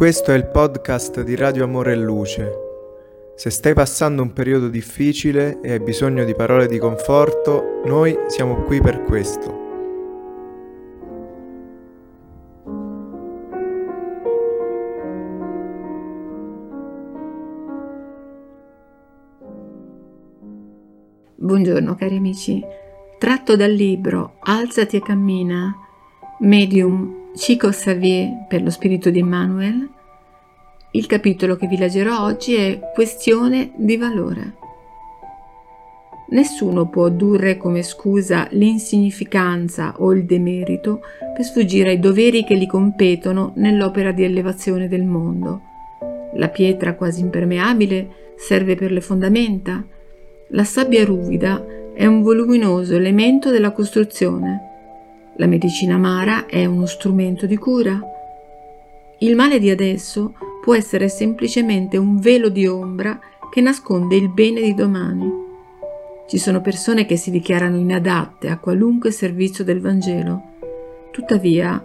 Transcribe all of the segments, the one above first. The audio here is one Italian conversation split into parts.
Questo è il podcast di Radio Amore e Luce. Se stai passando un periodo difficile e hai bisogno di parole di conforto, noi siamo qui per questo. Buongiorno cari amici, tratto dal libro Alzati e cammina, medium Chico Xavier per lo spirito di Emmanuel, il capitolo che vi leggerò oggi è Questione di valore. Nessuno può addurre come scusa l'insignificanza o il demerito per sfuggire ai doveri che gli competono nell'opera di elevazione del mondo. La pietra quasi impermeabile serve per le fondamenta, la sabbia ruvida è un voluminoso elemento della costruzione la medicina amara è uno strumento di cura. Il male di adesso può essere semplicemente un velo di ombra che nasconde il bene di domani. Ci sono persone che si dichiarano inadatte a qualunque servizio del Vangelo. Tuttavia,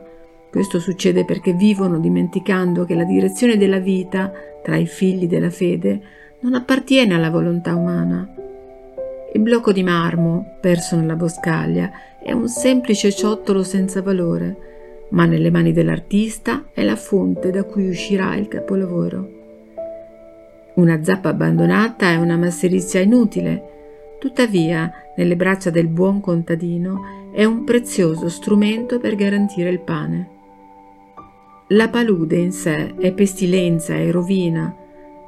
questo succede perché vivono dimenticando che la direzione della vita tra i figli della fede non appartiene alla volontà umana. Blocco di marmo, perso nella boscaglia, è un semplice ciottolo senza valore, ma nelle mani dell'artista è la fonte da cui uscirà il capolavoro. Una zappa abbandonata è una masserizia inutile, tuttavia nelle braccia del buon contadino è un prezioso strumento per garantire il pane. La palude in sé è pestilenza e rovina,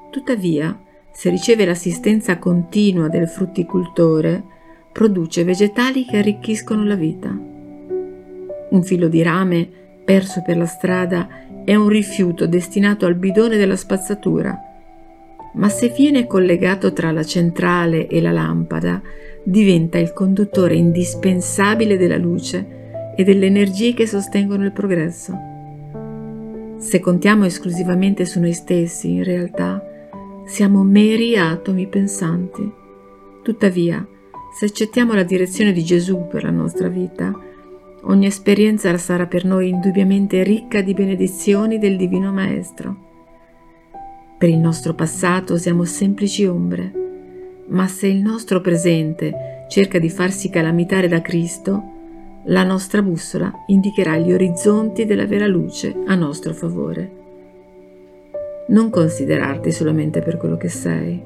tuttavia se riceve l'assistenza continua del frutticoltore, produce vegetali che arricchiscono la vita. Un filo di rame perso per la strada è un rifiuto destinato al bidone della spazzatura, ma se viene collegato tra la centrale e la lampada, diventa il conduttore indispensabile della luce e delle energie che sostengono il progresso. Se contiamo esclusivamente su noi stessi, in realtà, siamo meri atomi pensanti. Tuttavia, se accettiamo la direzione di Gesù per la nostra vita, ogni esperienza sarà per noi indubbiamente ricca di benedizioni del Divino Maestro. Per il nostro passato siamo semplici ombre, ma se il nostro presente cerca di farsi calamitare da Cristo, la nostra bussola indicherà gli orizzonti della vera luce a nostro favore. Non considerarti solamente per quello che sei.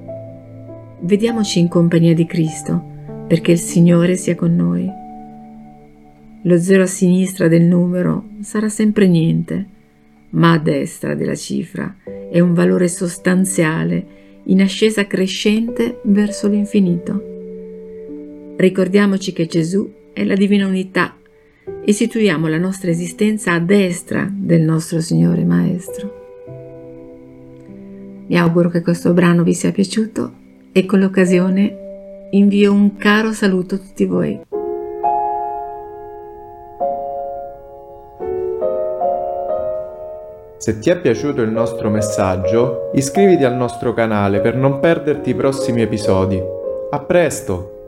Vediamoci in compagnia di Cristo perché il Signore sia con noi. Lo zero a sinistra del numero sarà sempre niente, ma a destra della cifra è un valore sostanziale in ascesa crescente verso l'infinito. Ricordiamoci che Gesù è la divina unità e situiamo la nostra esistenza a destra del nostro Signore Maestro. Mi auguro che questo brano vi sia piaciuto e con l'occasione invio un caro saluto a tutti voi. Se ti è piaciuto il nostro messaggio, iscriviti al nostro canale per non perderti i prossimi episodi. A presto!